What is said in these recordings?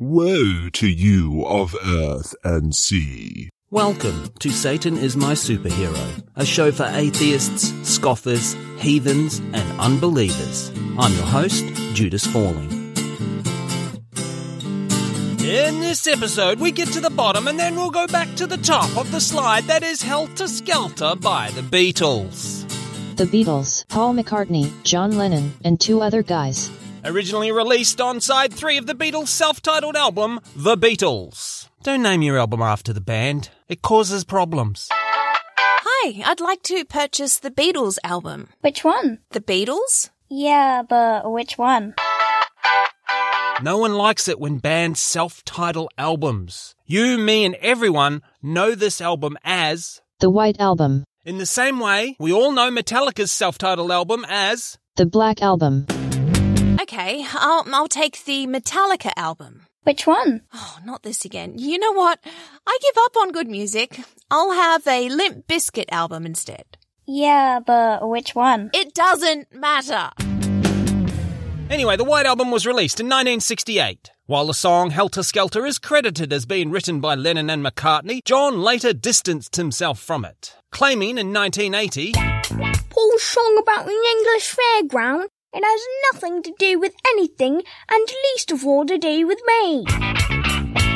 Woe to you of earth and sea. Welcome to Satan is My Superhero, a show for atheists, scoffers, heathens, and unbelievers. I'm your host, Judas Falling. In this episode, we get to the bottom and then we'll go back to the top of the slide that is Helter Skelter by the Beatles. The Beatles, Paul McCartney, John Lennon, and two other guys. Originally released on side three of the Beatles' self titled album, The Beatles. Don't name your album after the band, it causes problems. Hi, I'd like to purchase the Beatles album. Which one? The Beatles? Yeah, but which one? No one likes it when bands self title albums. You, me, and everyone know this album as. The White Album. In the same way, we all know Metallica's self titled album as. The Black Album. Okay, I'll, I'll take the Metallica album. Which one? Oh, not this again. You know what? I give up on good music. I'll have a Limp Bizkit album instead. Yeah, but which one? It doesn't matter. Anyway, the White Album was released in 1968. While the song Helter Skelter is credited as being written by Lennon and McCartney, John later distanced himself from it, claiming in 1980 Paul's song about an English fairground. It has nothing to do with anything, and least of all to do with me.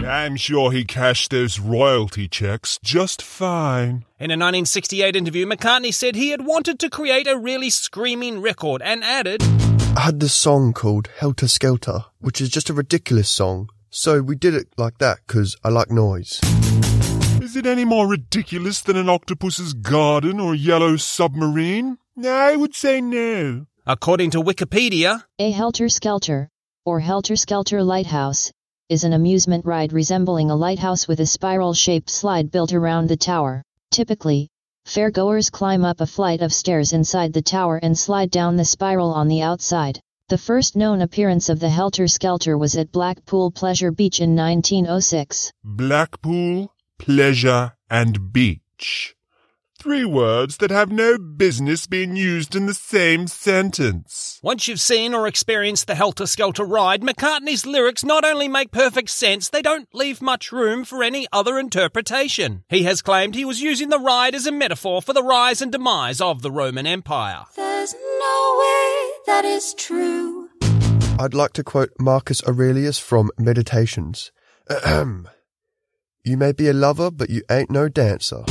I'm sure he cashed those royalty checks just fine. In a 1968 interview, McCartney said he had wanted to create a really screaming record and added, I had this song called Helter Skelter, which is just a ridiculous song. So we did it like that because I like noise. Is it any more ridiculous than an octopus's garden or a yellow submarine? I would say no. According to Wikipedia, A Helter Skelter, or Helter Skelter Lighthouse, is an amusement ride resembling a lighthouse with a spiral shaped slide built around the tower. Typically, fairgoers climb up a flight of stairs inside the tower and slide down the spiral on the outside. The first known appearance of the Helter Skelter was at Blackpool Pleasure Beach in 1906. Blackpool, pleasure, and beach. Three words that have no business being used in the same sentence. once you've seen or experienced the Helter Skelter ride, McCartney's lyrics not only make perfect sense, they don't leave much room for any other interpretation. He has claimed he was using the ride as a metaphor for the rise and demise of the Roman Empire. There's no way that is true. I'd like to quote Marcus Aurelius from Meditations. Ahem. You may be a lover, but you ain't no dancer.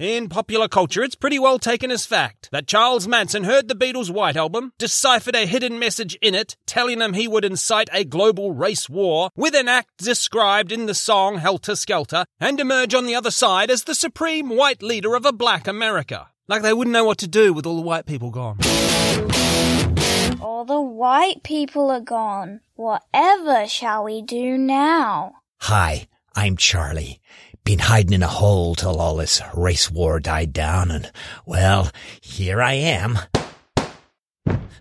In popular culture, it's pretty well taken as fact that Charles Manson heard the Beatles' White Album, deciphered a hidden message in it telling him he would incite a global race war with an act described in the song Helter Skelter, and emerge on the other side as the supreme white leader of a black America. Like they wouldn't know what to do with all the white people gone. All the white people are gone. Whatever shall we do now? Hi, I'm Charlie. Been hiding in a hole till all this race war died down and, well, here I am.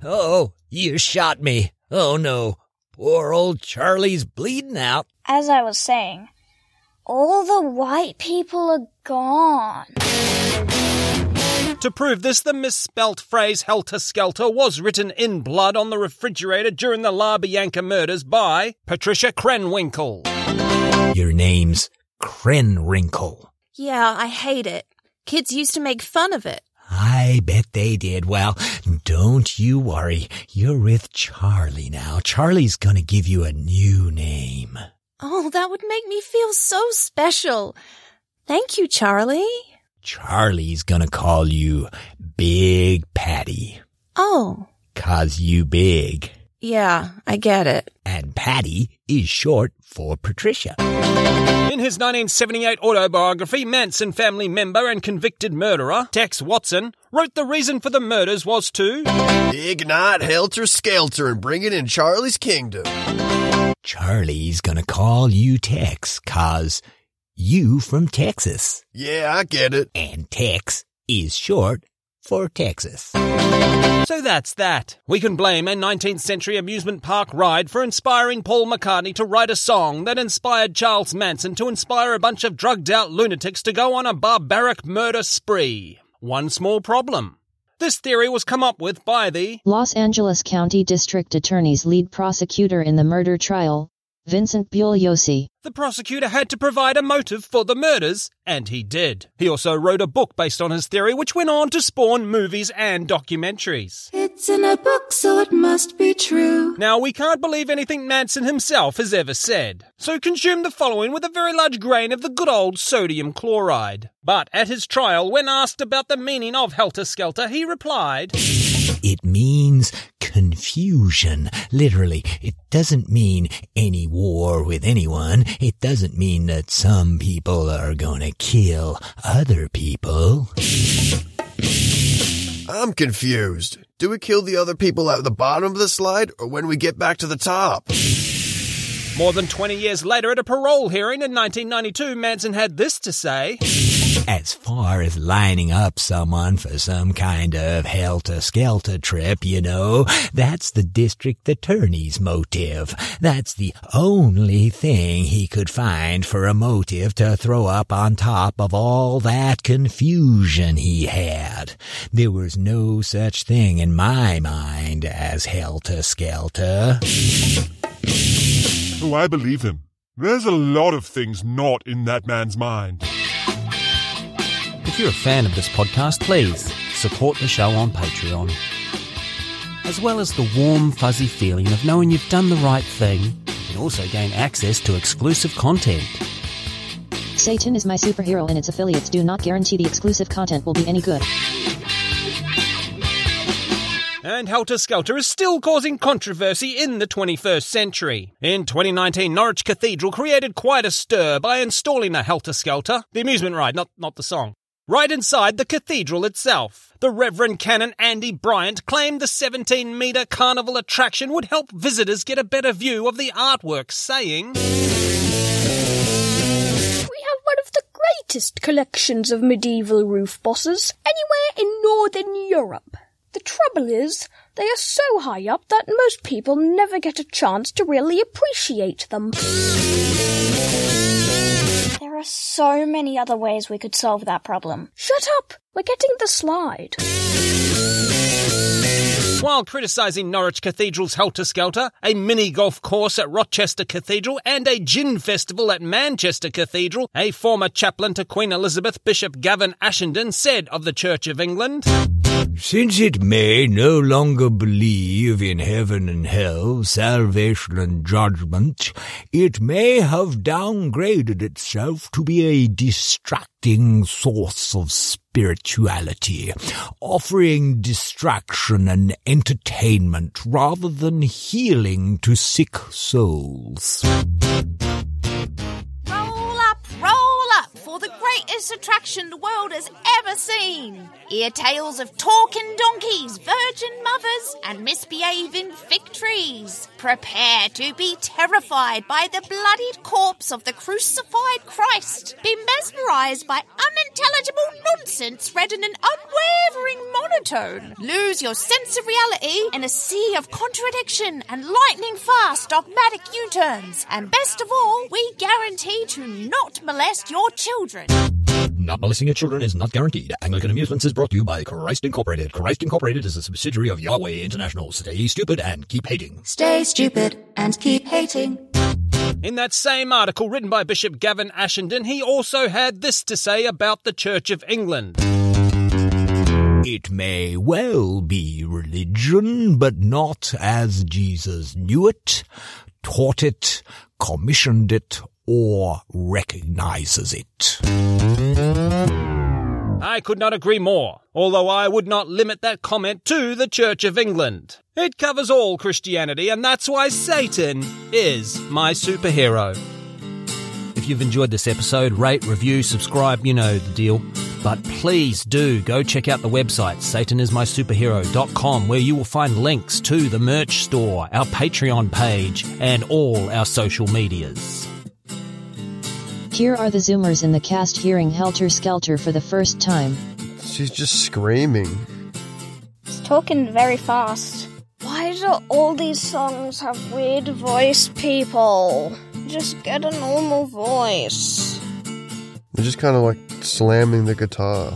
Oh, you shot me. Oh no. Poor old Charlie's bleeding out. As I was saying, all the white people are gone. To prove this, the misspelt phrase Helter Skelter was written in blood on the refrigerator during the La Bianca murders by Patricia Krenwinkel. Your name's Krenwrinkle. Yeah, I hate it. Kids used to make fun of it. I bet they did. Well, don't you worry. You're with Charlie now. Charlie's gonna give you a new name. Oh, that would make me feel so special. Thank you, Charlie. Charlie's gonna call you Big Patty. Oh, Cause you big. yeah, I get it. And Patty is short for Patricia. In his 1978 autobiography, Manson family member and convicted murderer Tex Watson wrote the reason for the murders was to Ignite Helter Skelter and bring it in Charlie's kingdom. Charlie's gonna call you Tex, cause you from Texas. Yeah, I get it. And Tex is short for Texas. So that's that. We can blame a 19th century amusement park ride for inspiring Paul McCartney to write a song that inspired Charles Manson to inspire a bunch of drugged out lunatics to go on a barbaric murder spree. One small problem. This theory was come up with by the Los Angeles County District Attorney's lead prosecutor in the murder trial, Vincent Bugliosi. The prosecutor had to provide a motive for the murders, and he did. He also wrote a book based on his theory, which went on to spawn movies and documentaries. It's in a book, so it must be true. Now, we can't believe anything Manson himself has ever said, so consume the following with a very large grain of the good old sodium chloride. But at his trial, when asked about the meaning of helter skelter, he replied, It means confusion. Literally, it doesn't mean any war with anyone. It doesn't mean that some people are gonna kill other people. I'm confused. Do we kill the other people at the bottom of the slide or when we get back to the top? More than 20 years later, at a parole hearing in 1992, Manson had this to say As far as lining up someone for some kind of helter-skelter trip, you know, that's the district attorney's motive. That's the only thing he could find for a motive to throw up on top of all that confusion he had. There was no such thing in my mind as helter-skelter. Oh, I believe him. There's a lot of things not in that man's mind. If you're a fan of this podcast, please support the show on Patreon. As well as the warm, fuzzy feeling of knowing you've done the right thing, you can also gain access to exclusive content. Satan is my superhero and its affiliates do not guarantee the exclusive content will be any good. And Helter Skelter is still causing controversy in the 21st century. In 2019, Norwich Cathedral created quite a stir by installing a Helter Skelter, the amusement ride, not, not the song, right inside the cathedral itself. The Reverend Canon Andy Bryant claimed the 17 metre carnival attraction would help visitors get a better view of the artwork, saying, We have one of the greatest collections of medieval roof bosses anywhere in Northern Europe. The trouble is, they are so high up that most people never get a chance to really appreciate them. Are so many other ways we could solve that problem. Shut up! We're getting the slide. While criticising Norwich Cathedral's Helter Skelter, a mini golf course at Rochester Cathedral, and a gin festival at Manchester Cathedral, a former chaplain to Queen Elizabeth, Bishop Gavin Ashenden, said of the Church of England. Since it may no longer believe in heaven and hell, salvation and judgment, it may have downgraded itself to be a distracting source of spirituality, offering distraction and entertainment rather than healing to sick souls. Greatest attraction the world has ever seen. Hear tales of talking donkeys, virgin mothers, and misbehaving fig trees. Prepare to be terrified by the bloodied corpse of the crucified Christ. Be mesmerized by unintelligible nonsense read in an unwavering monotone. Lose your sense of reality in a sea of contradiction and lightning fast dogmatic U-turns. And best of all, we guarantee to not molest your children. Not molesting your children is not guaranteed. Anglican Amusements is brought to you by Christ Incorporated. Christ Incorporated is a subsidiary of Yahweh International. Stay stupid and keep hating. Stay stupid and keep hating. In that same article written by Bishop Gavin Ashenden, he also had this to say about the Church of England. It may well be religion, but not as Jesus knew it, taught it, commissioned it, or recognizes it. I could not agree more, although I would not limit that comment to the Church of England. It covers all Christianity, and that's why Satan is my superhero. If you've enjoyed this episode, rate, review, subscribe, you know the deal. But please do go check out the website, satanismysuperhero.com, where you will find links to the merch store, our Patreon page, and all our social medias. Here are the Zoomers in the cast hearing Helter Skelter for the first time. She's just screaming. He's talking very fast. Why do all these songs have weird voice people? Just get a normal voice. They're just kind of like slamming the guitar.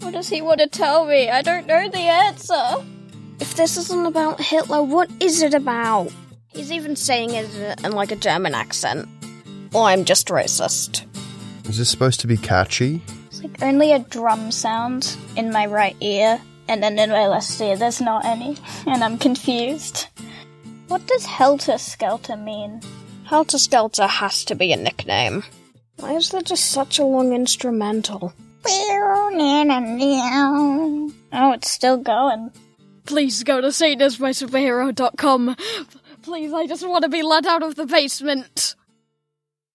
What does he want to tell me? I don't know the answer. If this isn't about Hitler, what is it about? He's even saying it in like a German accent. Or I'm just racist. Is this supposed to be catchy? It's like only a drum sound in my right ear, and then in my left ear there's not any, and I'm confused. What does Helter Skelter mean? Helter Skelter has to be a nickname. Why is there just such a long instrumental? Oh, it's still going. Please go to SatanIsMySuperhero.com. Please, I just want to be let out of the basement.